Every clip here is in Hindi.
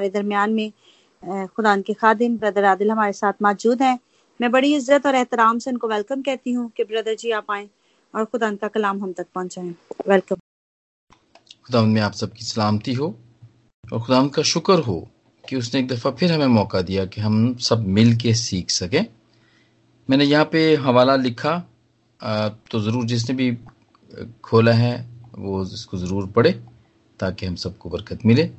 हमारे दरमियान में खुदा के खादिम, ब्रदर आदिल हमारे साथ मौजूद हैं। मैं बड़ी इज़्ज़त और एहतराम से उनको वेलकम कहती हूँ कि ब्रदर जी आप आए और खुदा का कलाम हम तक पहुंचाएँ। वेलकम खुदा में आप सबकी सलामती हो और खुदा का शुक्र हो कि उसने एक दफ़ा फिर हमें मौका दिया कि हम सब मिल के सीख सकें। मैंने यहाँ पे हवाला लिखा तो ज़रूर जिसने भी खोला है, वो इसको ज़रूर पढ़े ताकि हम सबको बरकत मिले।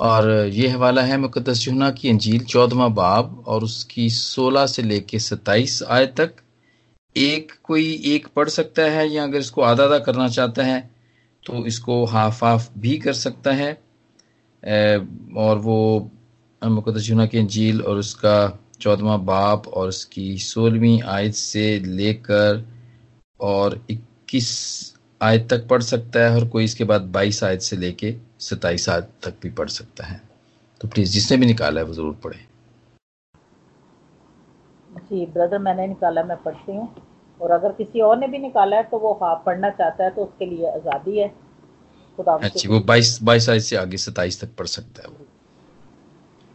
और ये हवाला है मुकदस यूना की अंजील, चौदवा बाब, और उसकी सोलह से लेके सत्ताईस आय तक। एक कोई एक पढ़ सकता है या अगर इसको आधा आधा करना चाहता है तो इसको हाफ़ हाफ़ भी कर सकता है। और वो मुकदस जुना की अंजील और उसका चौदवा बाप और उसकी सोलहवीं आयत से लेकर और इक्कीस आयत तक पढ़ सकता है, और कोई इसके बाद बाईस आयत से लेके। सताईस आयत तक भी पढ़ सकता है। तो प्लीज़ जिसने भी निकाला है वो ज़रूर पढ़े। जी ब्रदर मैंने निकाला मैं पढ़ती हूँ। और अगर किसी और ने भी निकाला है तो वो हाँ पढ़ना चाहता है तो उसके लिए आज़ादी है। खुदा अच्छी वो बाईस बाईस आयत से आगे सताईस तक पढ़ सकता है वो।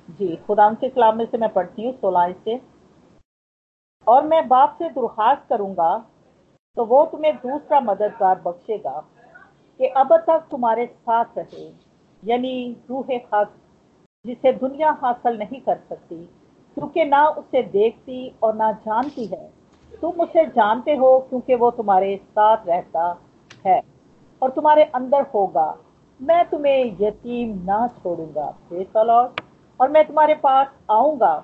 जी खुदा के कलाम में से मैं पढ़ती हूँ सोलह से। और मैं बाप से दुर्खास्त करूँगा तो वो तुम्हें दूसरा मददगार बख्शेगा। कि अब तक तुम्हारे साथ रहे, यानी रूह हक, जिसे दुनिया हासिल नहीं कर सकती, क्योंकि ना उसे देखती और ना जानती है। तुम उसे जानते हो क्योंकि वो तुम्हारे साथ रहता है और तुम्हारे अंदर होगा। मैं तुम्हें यतीम ना छोड़ूँगा लॉर्ड और मैं तुम्हारे पास आऊँगा।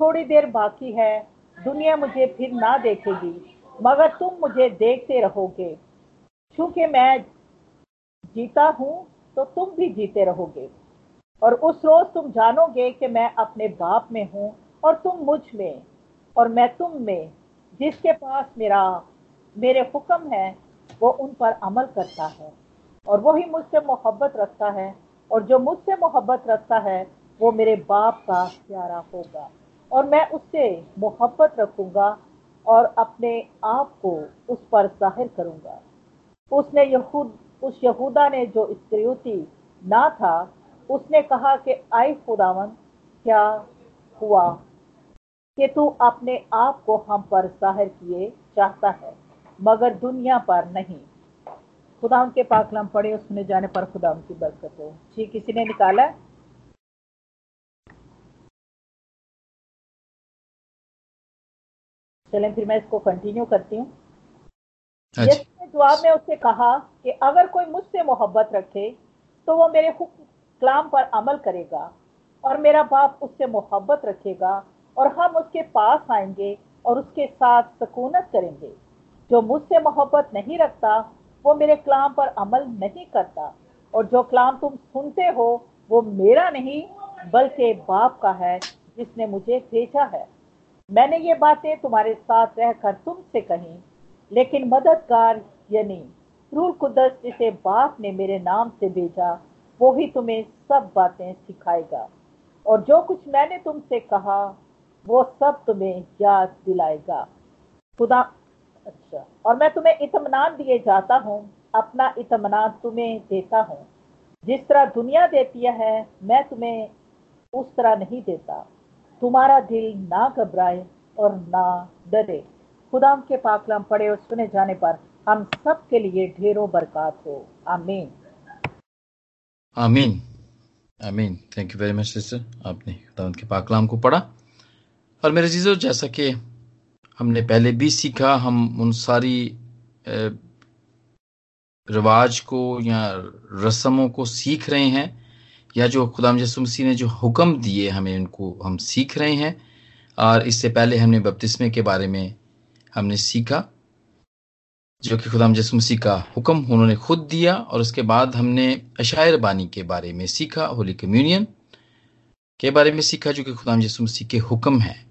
थोड़ी देर बाकी है, दुनिया मुझे फिर ना देखेगी, मगर तुम मुझे देखते रहोगे, क्योंकि मैं जीता हूँ तो तुम भी जीते रहोगे। और उस रोज तुम जानोगे कि मैं अपने बाप में हूँ और तुम मुझमें, और मैं तुम में, जिसके पास मेरा, मेरे हुक्म है, वो उन पर अमल करता है। और वही मुझसे मोहब्बत रखता है, और जो मुझसे मोहब्बत रखता है, वो मेरे बाप का प्यारा होगा। और मैं उससे मोहब्बत रखूँगा और अपने आप को उस पर ज़ाहिर करूँगा। उसने यहूद उस यहूदा ने जो स्त्रियोती ना था उसने कहा कि आई खुदावन क्या हुआ? कि तू अपने आप को हम पर ज़ाहिर किए चाहता है मगर दुनिया पर नहीं। खुदा के पाकलम पढ़े उसने जाने पर खुदा की बरकत हो। जी किसी ने निकाला? चलें फिर मैं इसको कंटिन्यू करती हूँ। अच्छा। जवाब में उससे कहा कि अगर कोई मुझसे मोहब्बत रखे तो वो मेरे कलाम पर अमल करेगा और मेरा बाप उससे मोहब्बत रखेगा और हम उसके पास आएँगे और उसके साथ सकूनत करेंगे। जो मुझसे मोहब्बत नहीं रखता, वो मेरे कलाम पर अमल नहीं करता। और जो कलाम तुम सुनते हो, वो मेरा नहीं, बल्कि बाप का है, जिसने मुझे भेजा है। मैंने ये बातें तुम्हारे साथ रहकर तुमसे कही, लेकिन मददगार यानी रूल कुदस जिसे बाप ने मेरे नाम से भेजा, वो ही तुम्हें सब बातें सिखाएगा। और जो कुछ मैंने तुमसे कहा, वो सब तुम्हें याद दिलाएगा। खुदा अच्छा और मैं तुम्हें इतमान दिए जाता हूँ, अपना इतमान तुम्हें देता हूँ। जिस तरह दुनिया देती है, मैं तुम्हें उस तरह नहीं देता। तुम्हारा दिल ना घबराए और ना डरे। खुदा के पाकलम पढ़े और सुने जाने पर हम सब के लिए ढेरों बरकत हो। आमीन। आमीन। आमीन। Thank you very much sister आपने खुदा के पाकलाम को पढ़ा। और मेरे चीज़ों जैसा कि हमने पहले भी सीखा, हम उन सारी रिवाज को या रस्मों को सीख रहे हैं, या जो खुदा मसीह ने जो हुक्म दिए हमें, उनको हम सीख रहे हैं। और इससे पहले हमने बपतिस्मे के बारे में हमने सीखा। जो कि खुदाम यसु मसीह का हुक्म उन्होंने खुद दिया और उसके बाद हमने अशायर बानी के बारे में सीखा, होली कम्युनियन के बारे में सीखा, जो कि खुदाम यसु मसीह के हुक्म है।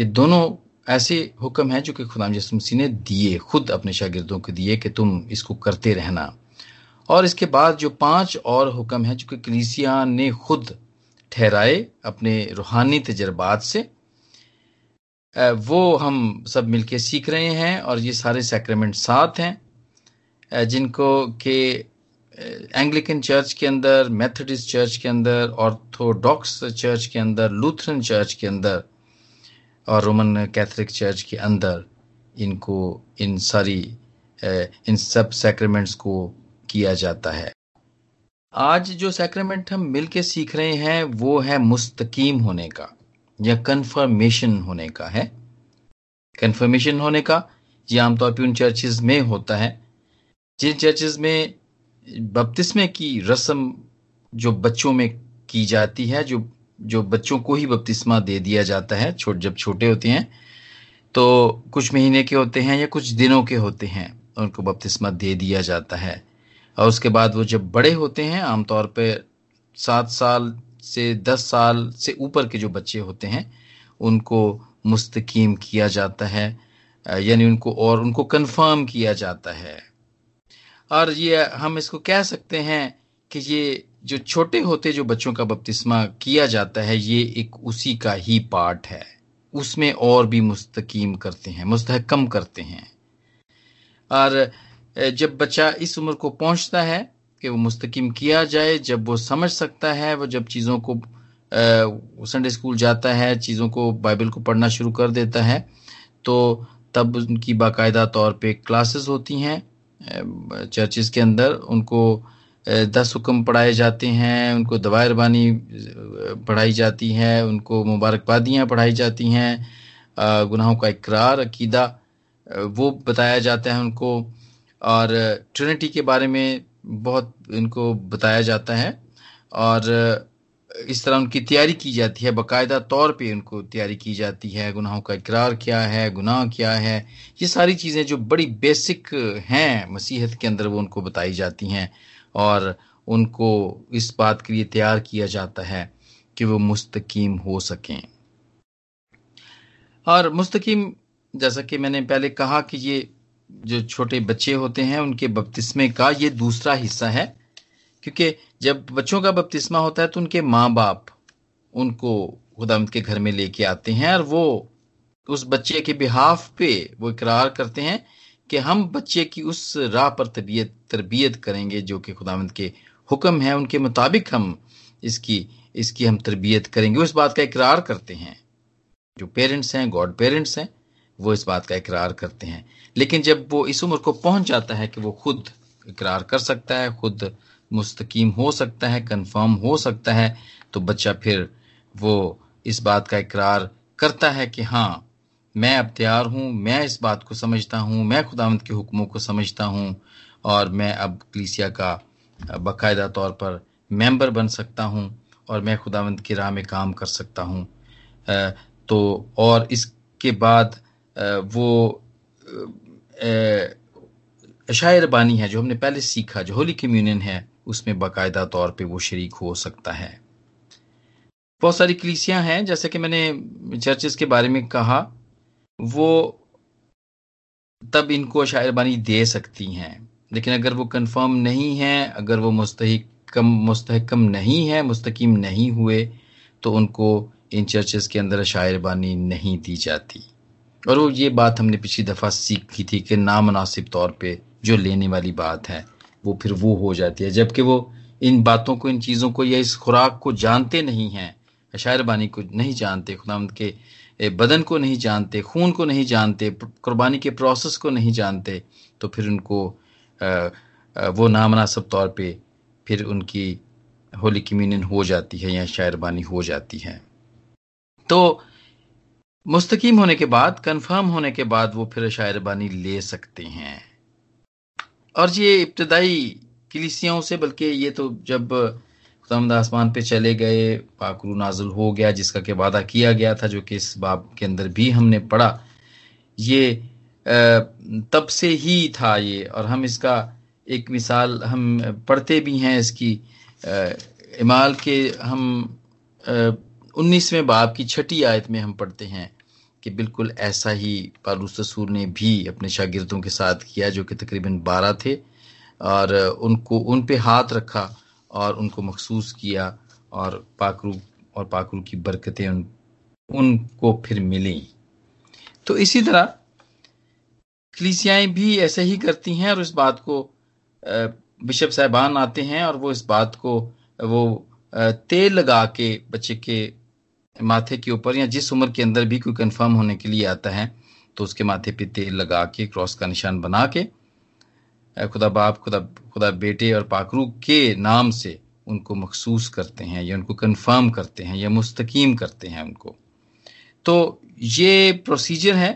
ये दोनों ऐसे हुक्म हैं जो कि खुदाम यसु मसीह ने दिए, खुद अपने शागिर्दों को दिए कि तुम इसको करते रहना। और इसके बाद जो पाँच और हुक्म हैं, जो कि कलीसिया ने खुद ठहराए अपने रूहानी तजर्बात से वो हम सब मिलके सीख रहे हैं और ये सारे सैक्रेमेंट साथ हैं। जिनको के एंग्लिकन चर्च के अंदर मेथडिस्ट चर्च के अंदर ऑर्थोडॉक्स चर्च के अंदर लूथरन चर्च के अंदर और रोमन कैथोलिक चर्च के अंदर इनको, इन सारी इन सब सैक्रेमेंट्स को किया जाता है। आज जो सैक्रेमेंट हम मिलके सीख रहे हैं वो है मुस्तकीम होने का। या कन्फर्मेशन होने का है। कन्फर्मेशन होने का, ये आमतौर पर उन चर्चेज में होता है, जिन चर्चेज में बपतिस्मे की रस्म जो बच्चों में की जाती है, जो जो बच्चों को ही बपतिस्मा दे दिया जाता है, छोट, जब छोटे होते हैं तो कुछ महीने के होते हैं या कुछ दिनों के होते हैं, उनको बपतिस्मा दे दिया जाता है। और उसके बाद वो जब बड़े होते हैं, आमतौर पर सात साल से दस साल से ऊपर के जो बच्चे होते हैं, उनको मुस्तकीम किया जाता है यानी उनको और उनको कंफर्म किया जाता है। और ये हम इसको कह सकते हैं कि ये जो छोटे होते जो बच्चों का बपतिस्मा किया जाता है, ये एक उसी का ही पार्ट है। उसमें और भी मुस्तकीम करते हैं मुस्तहकम करते हैं। और जब बच्चा इस उम्र को पहुँचता है कि वो मुस्तकीम किया जाए, जब वो समझ सकता है, वो जब चीज़ों को संडे स्कूल जाता है, चीज़ों को बाइबल को पढ़ना शुरू कर देता है तो तब उनकी बाकायदा तौर पे क्लासेस होती हैं चर्चिस के अंदर, उनको दस हुक्म पढ़ाए जाते हैं, उनको दवाए रबानी पढ़ाई जाती है, उनको मुबारकबादियाँ पढ़ाई जाती हैं गुनाहों का इकरार, अकीदा वो बताया जाता है उनको, और ट्रिनिटी के बारे में बहुत इनको बताया जाता है और इस तरह उनकी तैयारी की जाती है। बाकायदा तौर पे उनको तैयारी की जाती है। गुनाहों का इकरार क्या है, गुनाह क्या है। ये सारी चीज़ें जो बड़ी बेसिक हैं मसीहत के अंदर, वो उनको बताई जाती हैं और उनको इस बात के लिए तैयार किया जाता है कि वो मुस्तकीम हो सकें। और मुस्तकीम, जैसा कि मैंने पहले कहा कि ये जो छोटे बच्चे होते हैं, उनके बपतिस्मे का ये दूसरा हिस्सा है। क्योंकि जब बच्चों का बपतिस्मा होता है तो उनके माँ बाप उनको खुदामद के घर में लेके आते हैं और वो उस बच्चे के बिहाफ पे वो इकरार करते हैं कि हम बच्चे की उस राह पर तरबियत तरबियत करेंगे जो कि खुदामद के हुक्म है। उनके मुताबिक हम इसकी इसकी हम तरबियत करेंगे। उस बात का इकरार करते हैं। जो पेरेंट्स हैं, गॉड पेरेंट्स हैं वो इस बात का इकरार करते हैं। लेकिन जब वो इस उम्र को पहुँच जाता है कि वो खुद इकरार कर सकता है, खुद मुस्तकीम हो सकता है कंफर्म हो सकता है तो बच्चा फिर वो इस बात का इकरार करता है कि हाँ मैं अब तैयार हूँ, मैं इस बात को समझता हूँ, मैं खुदावंत के हुक्मों को समझता हूँ और मैं अब कलीसिया का बाकायदा तौर पर मेंबर बन सकता हूँ और मैं खुदावंत की राह में काम कर सकता हूँ। तो और इसके बाद वो शायर बानी है, जो हमने पहले सीखा, जो होली कम्युनियन है, उसमें बाकायदा तौर पे वो शरीक हो सकता है। बहुत सारी कलीसियाँ हैं, जैसे कि मैंने चर्चेस के बारे में कहा, वो तब इनको शायरबानी दे सकती हैं। लेकिन अगर वो कंफर्म नहीं है, अगर वो मुस्तकम मुस्तकम नहीं है, मुस्तकीम नहीं हुए तो उनको इन चर्चेस के अंदर शायरबानी नहीं दी जाती। और वो ये बात हमने पिछली दफ़ा सीखी थी कि नामनासिब तौर पे जो लेने वाली बात है, वो फिर वो हो जाती है। जबकि वो इन बातों को, इन चीज़ों को या इस खुराक को जानते नहीं हैं, शायरबानी को नहीं जानते खुदामद के बदन को नहीं जानते, खून को नहीं जानते कुर्बानी के प्रोसेस को नहीं जानते तो फिर उनको वो नामनासब तौर पे फिर उनकी होली कम्यूनियन हो जाती है या शायरबानी हो जाती है। तो मुस्तकीम होने के बाद कंफर्म होने के बाद वो फिर शायरबानी ले सकते हैं। और ये इब्तदाई कलिसियाओं से, बल्कि ये तो जब खुदामद आसमान पे चले गए, पाकरू नाजुल हो गया, जिसका के वादा किया गया था, जो कि इस बाब के अंदर भी हमने पढ़ा, ये तब से ही था ये। और हम इसका एक मिसाल हम पढ़ते भी हैं इसकी इमाल के हम उन्नीसवें बाब की छठी आयत में हम पढ़ते हैं। कि बिल्कुल ऐसा ही पालूस रसूल ने भी अपने शागिर्दों के साथ किया, जो कि तकरीबन बारह थे, और उनको, उन पे हाथ रखा और उनको मखसूस किया और पाकरू और पाकरू की बरकतें उन, उनको फिर मिली। तो इसी तरह कलीसियाएँ भी ऐसे ही करती हैं और इस बात को बिशप साहबान आते हैं और वो इस बात को, वो तेल लगा के बच्चे के माथे के ऊपर या जिस उम्र के अंदर भी कोई कंफर्म होने के लिए आता है तो उसके माथे पे तेल लगा के क्रॉस का निशान बना के खुदा बाप, खुदा खुदा बेटे और पाखरू के नाम से उनको मखसूस करते हैं या उनको कंफर्म करते हैं या मुस्तकीम करते हैं उनको। तो ये प्रोसीजर है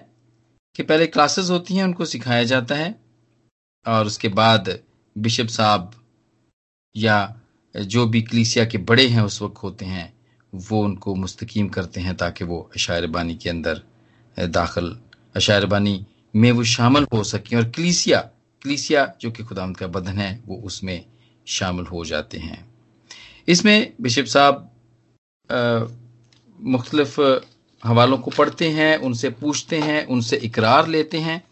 कि पहले क्लासेस होती हैं, उनको सिखाया जाता है, और उसके बाद बिशप साहब या जो भी कलीसिया के बड़े हैं उस वक्त होते हैं वो उनको मुस्तकीम करते हैं ताकि वो अशायरबानी के अंदर दाखिल अशायरबानी में वो शामिल हो सकें और कलीसिया कलीसिया जो कि खुदाम का बदन है, वो उसमें शामिल हो जाते हैं। इसमें बिशप साहब मुख्तलिफ़ हवालों को पढ़ते हैं, उनसे पूछते हैं, उनसे इकरार लेते हैं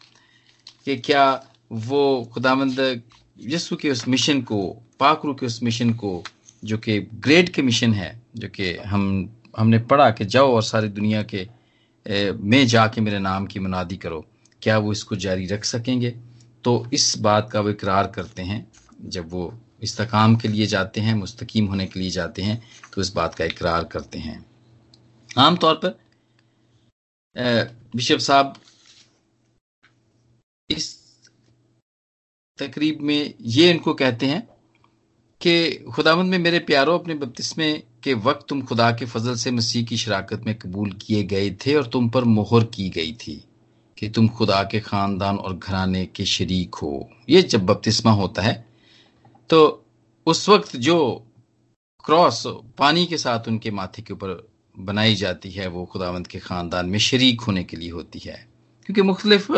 कि क्या वो खुदामंद यस्सु के उस मिशन को पाकरू के उस मिशन को जो कि ग्रेट के मिशन है, जो कि हम, हमने पढ़ा कि जाओ और सारी दुनिया के में जाके मेरे नाम की मुनादी करो। क्या वो इसको जारी रख सकेंगे? तो इस बात का वो इकरार करते हैं। जब वो इस्तकाम के लिए जाते हैं, मुस्तकीम होने के लिए जाते हैं तो इस बात का इकरार करते हैं। आमतौर पर बिशप साहब, इस तकरीब में ये इनको कहते हैं कि खुदावंद में मेरे प्यारो, अपने बपतिस्मे के वक्त तुम खुदा के फजल से मसीह की शराकत में कबूल किए गए थे और तुम पर मोहर की गई थी कि तुम खुदा के खानदान और घराने के शरीक हो। ये जब बपतिस्मा होता है तो उस वक्त जो क्रॉस पानी के साथ उनके माथे के ऊपर बनाई जाती है, वो खुदावंद के ख़ानदान में शरीक होने के लिए होती है। क्योंकि मुख्तलिफ़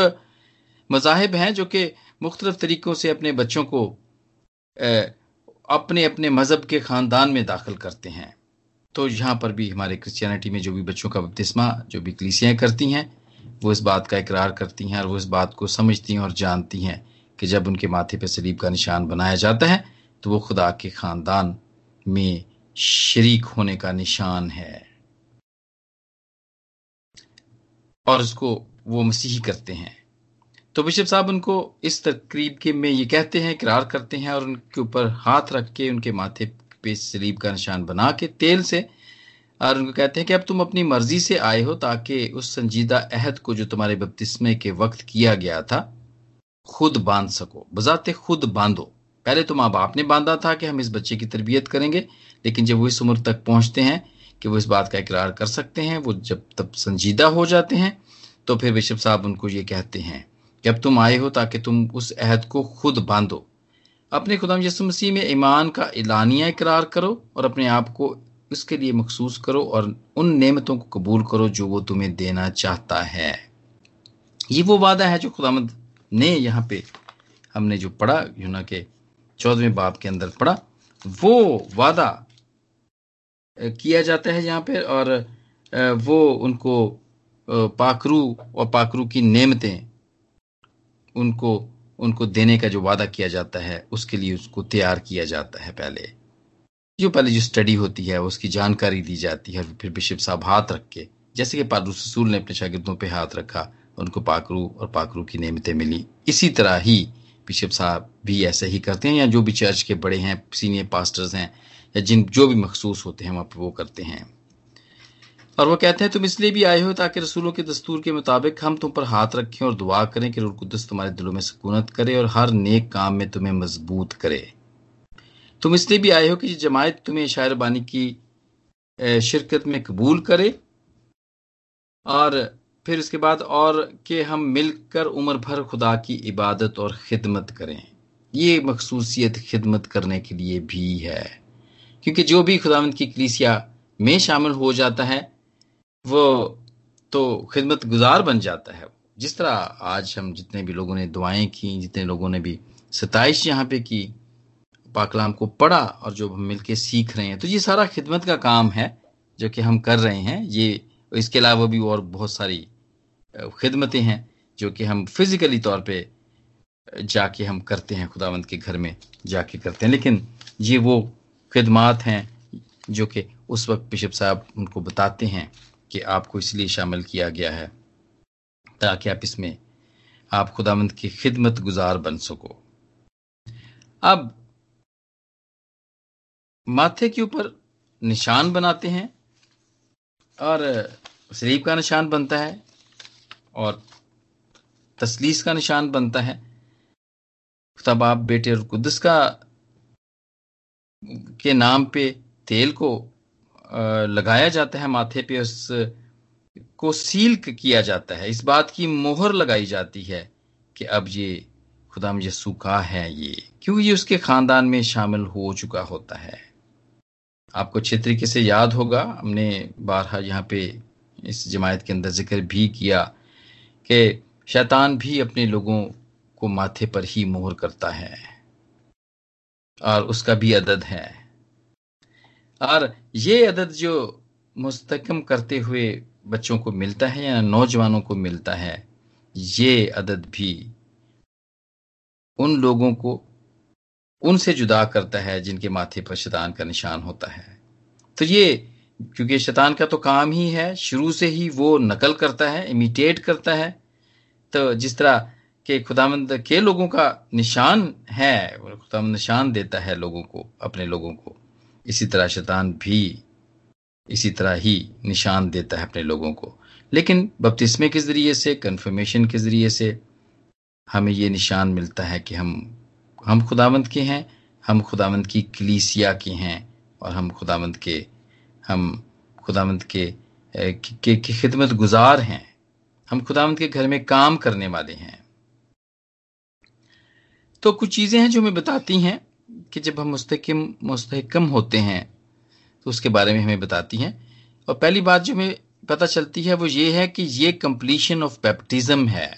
मजाहब हैं जो कि मुख्तलिफ़ तरीक़ों से अपने बच्चों को अपने अपने मज़हब के ख़ानदान में दाखिल करते हैं। तो यहाँ पर भी हमारे क्रिश्चियनिटी में जो भी बच्चों का बपतिस्मा जो भी कलीसियाँ करती हैं, वो इस बात का इकरार करती हैं और वो इस बात को समझती हैं और जानती हैं कि जब उनके माथे पर सलीब का निशान बनाया जाता है तो वो खुदा के ख़ानदान में शरीक होने का निशान है। और उसको वो मसीही करते हैं। तो बिशप साहब उनको इस तकरीब के में ये कहते हैं करार करते हैं और उनके ऊपर हाथ रख के उनके माथे पे सलीब का निशान बना के तेल से, और उनको कहते हैं कि अब तुम अपनी मर्ज़ी से आए हो ताकि उस संजीदा अहद को जो तुम्हारे बपतिस्मे के वक्त किया गया था, खुद बाँध सको। बजाते खुद बांधो। पहले तो माँ बाप ने बांधा था कि हम इस बच्चे की तरबियत करेंगे, लेकिन जब वो इस उम्र तक पहुँचते हैं कि वो इस बात का इकरार कर सकते हैं, वो जब तब संजीदा हो जाते हैं तो फिर बिशप साहब उनको ये कहते हैं अब तुम आए हो ताकि तुम उस अहद को खुद बांधो। अपने खुदाम यसु मसीह में ईमान का एलानिया इकरार करो और अपने आप को उसके लिए मखसूस करो और उन नेमतों को कबूल करो जो वो तुम्हें देना चाहता है। ये वो वादा है जो खुदामद ने यहाँ पे हमने जो पढ़ा यूना के चौदहवें बाप के अंदर पढ़ा। वो वादा किया जाता है यहाँ पे और वो उनको पाखरू और पाखरू की नेमतें उनको उनको देने का जो वादा किया जाता है, उसके लिए उसको तैयार किया जाता है पहले। जो पहले जो स्टडी होती है, उसकी जानकारी दी जाती है, फिर बिशप साहब हाथ रख के, जैसे कि पादू ससूल ने अपने शागिर्दों पे हाथ रखा, उनको पाकरू और पाकरू की नियमतें मिली। इसी तरह ही बिशप साहब भी ऐसे ही करते हैं, या जो भी चर्च के बड़े हैं सीनियर पास्टर्स हैं, या जिन, जो भी मखसूस होते हैं, वहाँ पर वो करते हैं। और वो कहते हैं, तुम इसलिए भी आए हो ताकि रसूलों के दस्तूर के मुताबिक हम तुम पर हाथ रखें और दुआ करें कि रुकुदस तुम्हारे दिलों में सुकूनत करे और हर नेक काम में तुम्हें मज़बूत करे। तुम इसलिए भी आए हो कि जमायत तुम्हें शायर बानी की शिरकत में कबूल करे और फिर इसके बाद और कि हम मिलकर उम्र भर खुदा की इबादत और खिदमत करें। ये मखसूसियत खिदमत करने के लिए भी है, क्योंकि जो भी खुदावंत की कलीसिया में शामिल हो जाता है वो तो खिदमत गुजार बन जाता है। जिस तरह आज हम जितने भी लोगों ने दुआएँ की, जितने लोगों ने भी सताइश यहाँ पे की, पाकलाम को पढ़ा और जो हम मिलके सीख रहे हैं तो ये सारा खिदमत का काम है जो कि हम कर रहे हैं। ये, इसके अलावा भी और बहुत सारी खिदमतें हैं जो कि हम फिजिकली तौर पे जाके हम करते हैं, खुदावंत के घर में जाके करते हैं। लेकिन ये वो खिदमात हैं जो कि उस वक्त बिशप साहब उनको बताते हैं। कि आपको इसलिए शामिल किया गया है, ताकि आप इसमें, आप खुदामंद की खिदमत गुजार बन सको। अब, माथे के ऊपर निशान बनाते हैं, और शरीफ का निशान बनता है, और तसलीस का निशान बनता है। तब आप बेटे और कुदस का, के नाम पे तेल को लगाया जाता है, माथे पे उस को सील किया जाता है। इस बात की मोहर लगाई जाती है कि अब ये खुदा मुझे सूखा है ये। क्योंकि ये उसके खानदान में शामिल हो चुका होता है? आपको अच्छे तरीके से याद होगा, हमने बारहा यहाँ पे इस जमायत के अंदर ज़िक्र भी किया कि शैतान भी अपने लोगों को माथे पर ही मोहर करता है और उसका भी अदद है। और ये अदद जो मुस्तकम करते हुए बच्चों को मिलता है या नौजवानों को मिलता है, ये अदद भी उन लोगों को उनसे जुदा करता है जिनके माथे पर शैतान का निशान होता है। तो ये, क्योंकि शैतान का तो काम ही है, शुरू से ही वो नकल करता है, इमिटेट करता है। तो जिस तरह के खुदामंद के लोगों का निशान है, खुदामंद निशान देता है लोगों को, अपने लोगों को इसी तरह शैतान भी इसी तरह ही निशान देता है अपने लोगों को। लेकिन बपतिस्मे के ज़रिए से कन्फर्मेशन के ज़रिए से हमें ये निशान मिलता है कि हम हम खुदावंत के हैं हम खुदावंत की कलीसिया के हैं और हम खुदावंत के हम खुदावंत के के, के खिदमत गुजार हैं। हम खुदावंत के घर में काम करने वाले हैं। तो कुछ चीज़ें हैं जो हमें बताती हैं। कि जब हम मुस्तकिम मुस्तकम होते हैं तो उसके बारे में हमें बताती हैं। और पहली बात जो हमें पता चलती है, वो ये है कि ये कंप्लीशन ऑफ़ बैप्टिज्म है।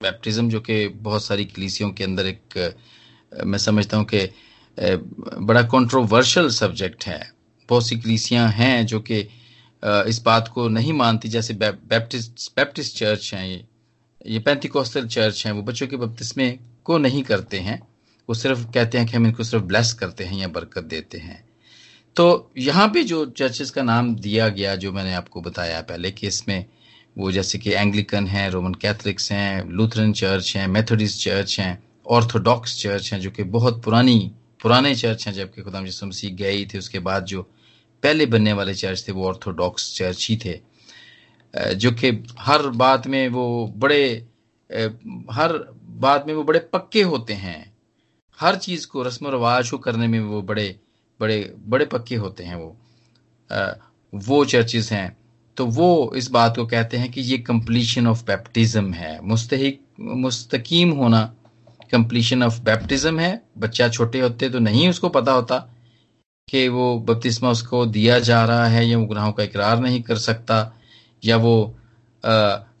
बैप्टिज्म जो कि बहुत सारी कलीसियों के अंदर एक मैं समझता हूँ कि बड़ा कंट्रोवर्शियल सब्जेक्ट है। बहुत सी कलीसियाँ हैं जो कि इस बात को नहीं मानती, जैसे बैप्टिस्ट बैप्टिस्ट चर्च हैं ये। ये पैंतीकोस्टल चर्च हैं, वो बच्चों के बपतिस्मे को नहीं करते हैं। वो सिर्फ़ कहते हैं कि हम इनको सिर्फ़ ब्लेस करते हैं या बरकत देते हैं। तो यहाँ पे जो चर्चेस का नाम दिया गया, जो मैंने आपको बताया पहले कि इसमें वो जैसे कि एंग्लिकन हैं रोमन कैथलिक्स हैं लूथरन चर्च हैं मेथोडिस्ट चर्च हैं ऑर्थोडॉक्स चर्च हैं, जो कि बहुत पुरानी, पुराने चर्च हैं, जबकि खुदाम मसीह गए थे, उसके बाद जो पहले बनने वाले चर्च थे, वो ऑर्थोडॉक्स चर्च ही थे। जो कि हर बात में वो बड़े हर बात में वो बड़े पक्के होते हैं। हर चीज़ को रस्म रवाज को करने में वो बड़े बड़े बड़े पक्के होते हैं वो। आ, वो चर्चेस हैं। तो वो इस बात को कहते हैं कि ये कंप्लीशन ऑफ़ बैप्टिज्म है। मुस्तक मुस्तकीम होना कंप्लीशन ऑफ़ बैप्टिज्म है। बच्चा छोटे होते तो नहीं उसको पता होता कि वो बपतिस्मा उसको दिया जा रहा है या वो गुनाहों का इकरार नहीं कर सकता या वो आ,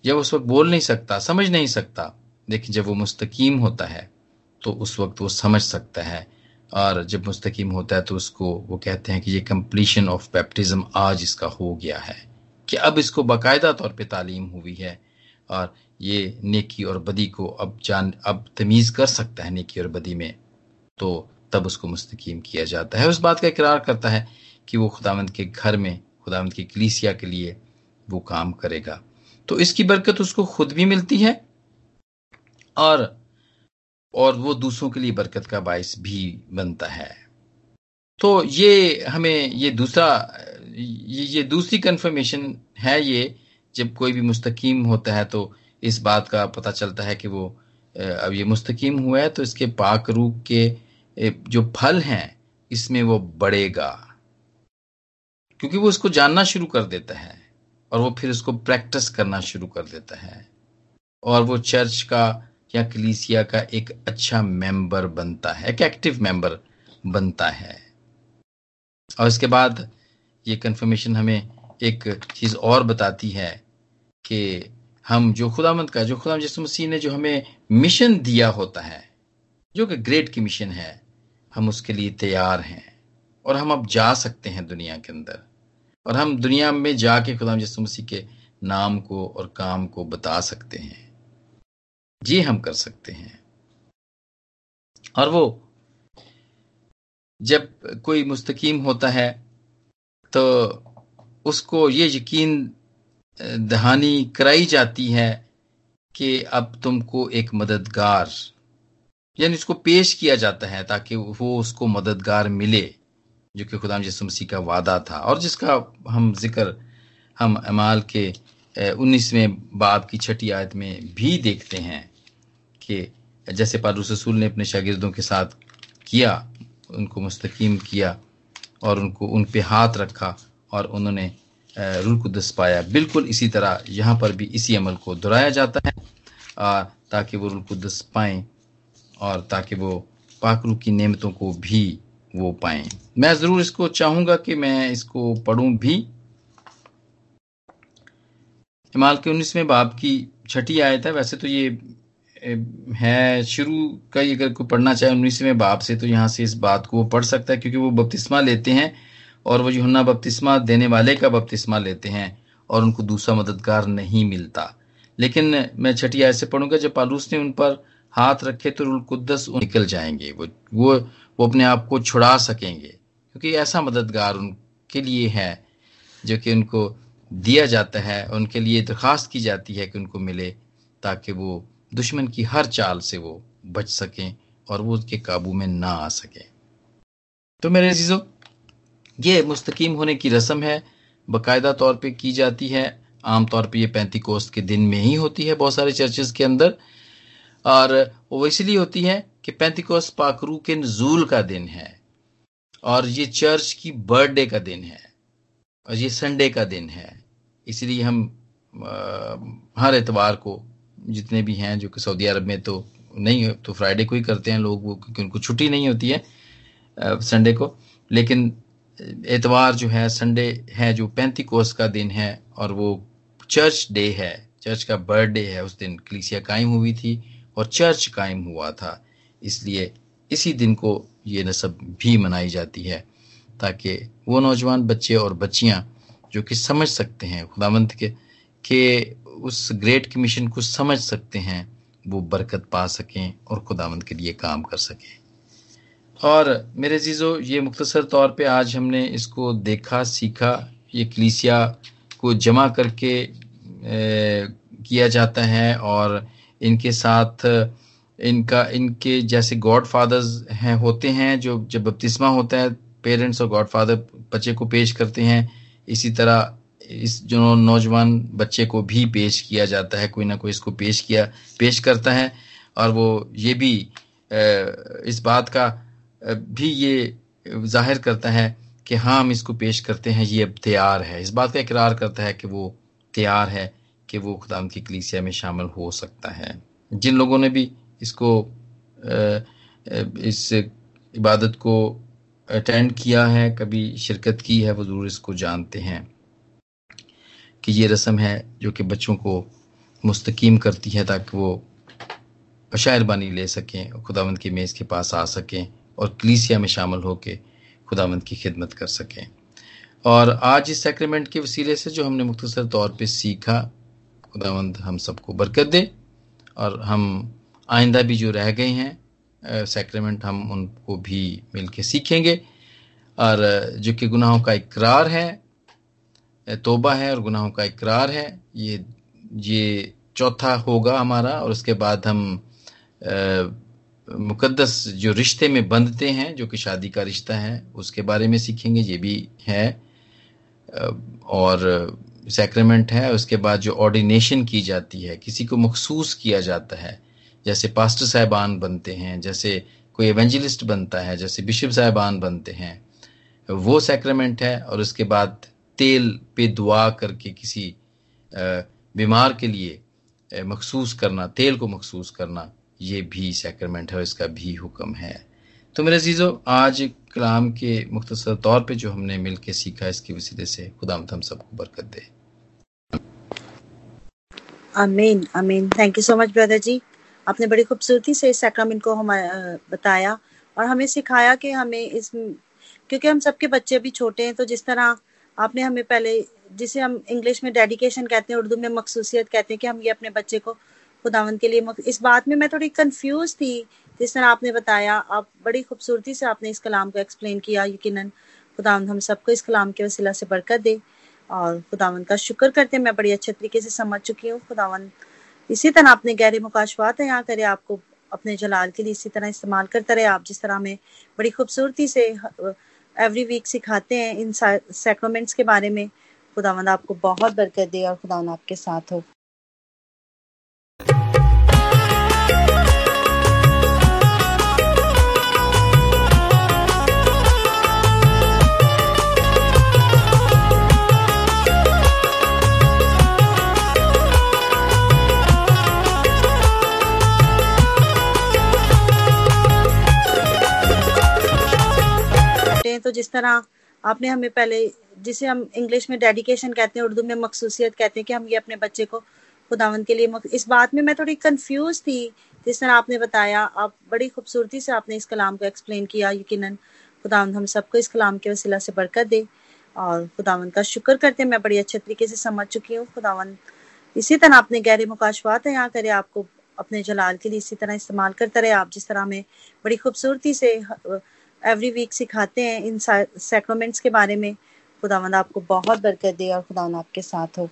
या वो उस वक्त बोल नहीं सकता समझ नहीं सकता। लेकिन जब वो मुस्तकीम होता है तो उस वक्त वो समझ सकता है। और जब मुस्तकीम होता है तो उसको वो कहते हैं कि ये कंप्लीशन ऑफ़ बैप्टिज्म आज इसका हो गया है। कि अब इसको बाकायदा तौर पे तालीम हुई है और ये नेकी और बदी को अब जान, अब तमीज़ कर सकता है नेकी और बदी में तो तब उसको मुस्तकीम किया जाता है। उस बात का इकरार करता है कि वो खुदावंद के घर में खुदावंद की कलीसिया के लिए वो काम करेगा। तो इसकी बरकत उसको खुद भी मिलती है और और वो दूसरों के लिए बरकत का बायस भी बनता है। तो ये हमें ये दूसरा ये, दूसरी कंफर्मेशन है ये जब कोई भी मुस्तकीम होता है तो इस बात का पता चलता है कि वो अब ये मुस्तकीम हुआ है तो इसके पाक रूप के जो फल हैं इसमें वो बढ़ेगा। क्योंकि वो इसको जानना शुरू कर देता है और वो फिर उसको प्रैक्टिस करना शुरू कर देता है। और वो चर्च का या कलीसिया का एक अच्छा मेंबर बनता है, एक एक्टिव मेंबर बनता है। और इसके बाद ये कंफर्मेशन हमें एक चीज़ और बताती है कि हम जो खुदामंद का, जो खुदा यसु मसीह ने जो हमें मिशन दिया होता है, जो कि ग्रेट की मिशन है, हम उसके लिए तैयार हैं। और हम अब जा सकते हैं दुनिया के अंदर। और हम दुनिया में जाके खुदा यसु मसीह के नाम को और काम को बता सकते हैं। जी हम कर सकते हैं। और वो जब कोई मुस्तकीम होता है तो उसको ये यकीन दहानी कराई जाती है कि अब तुमको एक मददगार, यानी उसको पेश किया जाता है ताकि वो उसको मददगार मिले, जो कि खुदाम यसु मसीह का वादा था। और जिसका हम ज़िक्र हम अमाल के उन्नीसवें बाब की छठी आयत में भी देखते हैं। कि जैसे पारूस रसूल ने अपने शागिर्दों के साथ किया, उनको मुस्तकीम किया और उनको, उन पे हाथ रखा और उन्होंने रूल कुदस पाया। बिल्कुल इसी तरह यहाँ पर भी इसी अमल को दोहराया जाता है ताकि वो रूल कुदस पाएँ और ताकि वो पाकरू की नेमतों को भी वो पाएँ। मैं ज़रूर इसको चाहूँगा कि मैं इसको पढ़ूं भी। हिमाल के उन्नीसवें बाब की छठी आयत है। वैसे तो ये है, शुरू का ही अगर कोई पढ़ना चाहे उन्नीसवें बाप से तो यहाँ से इस बात को वो पढ़ सकता है, क्योंकि वो बपतिस्मा लेते हैं, और वो यूहन्ना बपतिस्मा देने वाले का बपतिस्मा लेते हैं, और उनको दूसरा मददगार नहीं मिलता। लेकिन मैं छठी आयत से पढ़ूँगा, जब पालूस ने उन पर हाथ रखे तो रुल कुद्दस निकल जाएँगे, वो वो वो अपने आप को छुड़ा सकेंगे, क्योंकि ऐसा मददगार उनके लिए है, जो कि उनको दिया जाता है, उनके लिए दरखास्त की जाती है कि उनको मिले, ताकि वो दुश्मन की हर चाल से वो बच सकें और वो उसके काबू में ना आ सकें। तो मेरे चीज़ों ये मुस्तकीम होने की रस्म है। बाकायदा तौर पे की जाती है। आमतौर पे ये पैंती कोस्त के दिन में ही होती है बहुत सारे चर्चेस के अंदर। और वो इसलिए होती है कि पैंतीकोस पाकरू के नजूल का दिन है। और ये चर्च की बर्थडे का दिन है। और ये संडे का दिन है। इसलिए हम आ, हर एतवार को जितने भी हैं जो कि सऊदी अरब में तो नहीं तो फ्राइडे को ही करते हैं लोग, वो क्योंकि उनको छुट्टी नहीं होती है संडे को। लेकिन एतवार जो है, संडे है जो पैंती कोस का दिन है और वो चर्च डे है। चर्च का बर्थडे है, उस दिन कलीसिया कायम हुई थी और चर्च कायम हुआ था। इसलिए इसी दिन को ये नसब भी मनाई जाती है, ताकि वो नौजवान बच्चे और बच्चियाँ जो कि समझ सकते हैं खुदावंत के के उस ग्रेट कमीशन को समझ सकते हैं वो बरकत पा सकें और खुदावंत के लिए काम कर सकें। और मेरे जीजो ये मुख्तसर तौर पे आज हमने इसको देखा सीखा ये कलीसिया को जमा करके ए, किया जाता है और इनके साथ इनका इनके जैसे गॉड फादर्स हैं होते हैं जो जब बपतिस्मा होता है पेरेंट्स और गॉड फादर बच्चे को पेश करते हैं इसी तरह इस जो नौजवान बच्चे को भी पेश किया जाता है, कोई ना कोई इसको पेश किया, पेश करता है। और वो ये भी इस बात का भी ये ज़ाहिर करता है कि हाँ हम इसको पेश करते हैं, ये अब तैयार है। इस बात का इकरार करता है कि वो तैयार है कि वो खुदाम की कलीसिया में शामिल हो सकता है। जिन लोगों ने भी इसको इस इबादत को अटेंड किया है, कभी शिरकत की है, वो ज़रूर इसको जानते हैं। कि ये रस्म है जो कि बच्चों को मुस्तकीम करती है ताकि वो अशायर बानी ले सकें खुदावंद की मेज़ के पास आ सकें और कलीसिया में शामिल होकर खुदावंद की खिदमत कर सकें। और आज इस सेक्रेमेंट के वसीले से जो हमने मुख्तसर तौर पे सीखा खुदावंद हम सबको बरकत दे और हम आइंदा भी जो रह गए हैं सेक्रेमेंट हम उनको भी मिल के सीखेंगे। और जो कि गुनाहों का इकरार है तोबा है और गुनाहों का इकरार है। ये ये चौथा होगा हमारा और उसके बाद हम मुकद्दस जो रिश्ते में बंधते हैं, जो कि शादी का रिश्ता है, उसके बारे में सीखेंगे, ये भी है। और सैक्रेमेंट है, उसके बाद जो ऑर्डिनेशन की जाती है, किसी को मखसूस किया जाता है, जैसे पास्टर साहबान बनते हैं, जैसे कोई एवेंजलिस्ट बनता है, जैसे बिशप साहबान बनते हैं, वो सैक्रेमेंट है और उसके बाद तेल पे दुआ करके किसी बीमार के लिए मखसूस करना, तेल को मखसूस करना, ये भी सैक्रेमेंट है इसका भी हुक्म है। तो मेरे चीज़ों आज कलाम के मुख्तर तौर पे जो हमने मिल के सीखा, इसकी वसीले से खुदा हम सबको बरकत दे। अमीन अमीन thank you so much brother ji. आपने बड़ी खूबसूरती से इस सैक्रामेंट को हमें बताया और हमें सिखाया कि हमें इस, क्योंकि हम सबके बच्चे अभी छोटे हैं तो जिस तरह आपने हमें पहले जिसे हम इंग्लिश में डेडिकेशन कहते हैं, उर्दू में मखसूसियत कहते हैं कि हम ये अपने बच्चे को खुदावन के लिए इस बात में मैं थोड़ी कंफ्यूज थी, जिस तरह आपने बताया, आप बड़ी खूबसूरती से आपने इस कलाम को एक्सप्लेन किया यकीन खुदावन हम सबको इस कलाम के वसीला से बरकत दे, और खुदावन का शुक्र करते हैं। मैं बड़ी अच्छे तरीके से समझ चुकी हूँ। खुदावन इसी तरह अपने गहरे मुकाशवात यहाँ करे आपको अपने जलाल के लिए इसी तरह इस्तेमाल करता रहे। आप जिस तरह हमें बड़ी खूबसूरती से एवरी वीक सिखाते हैं इन सैक्रोमेंट्स के बारे में। खुदावंद आपको बहुत बरकत दे और खुदावंद आपके साथ हो। तो जिस तरह आपने हमें पहले, जिसे हम इंग्लिश में डेडिकेशन कहते हैं, उर्दू में मखसूसियत कहते हैं कि हम ये अपने बच्चे को खुदावंत के लिए इस बात में मैं थोड़ी कंफ्यूज थी, जिस तरह आपने बताया, आप बड़ी खूबसूरती से आपने इस कलाम को एक्सप्लेन किया, यकीनन खुदावंत हम सबको इस कलाम के वसीला से बरकत दे, और खुदावंत का शुक्र करते हैं। मैं बड़ी अच्छे तरीके से समझ चुकी हूँ। खुदावंत इसी तरह आपने गहरे मुकाशवात यहाँ करे आपको अपने जलाल के लिए इसी तरह इस्तेमाल करते रहे। आप जिस तरह हमें बड़ी खूबसूरती से एवरी वीक सिखाते हैं इन सैक्रोमेंट्स के बारे में। खुदावंद आपको बहुत बरकत दे और खुदावंद आपके साथ हो।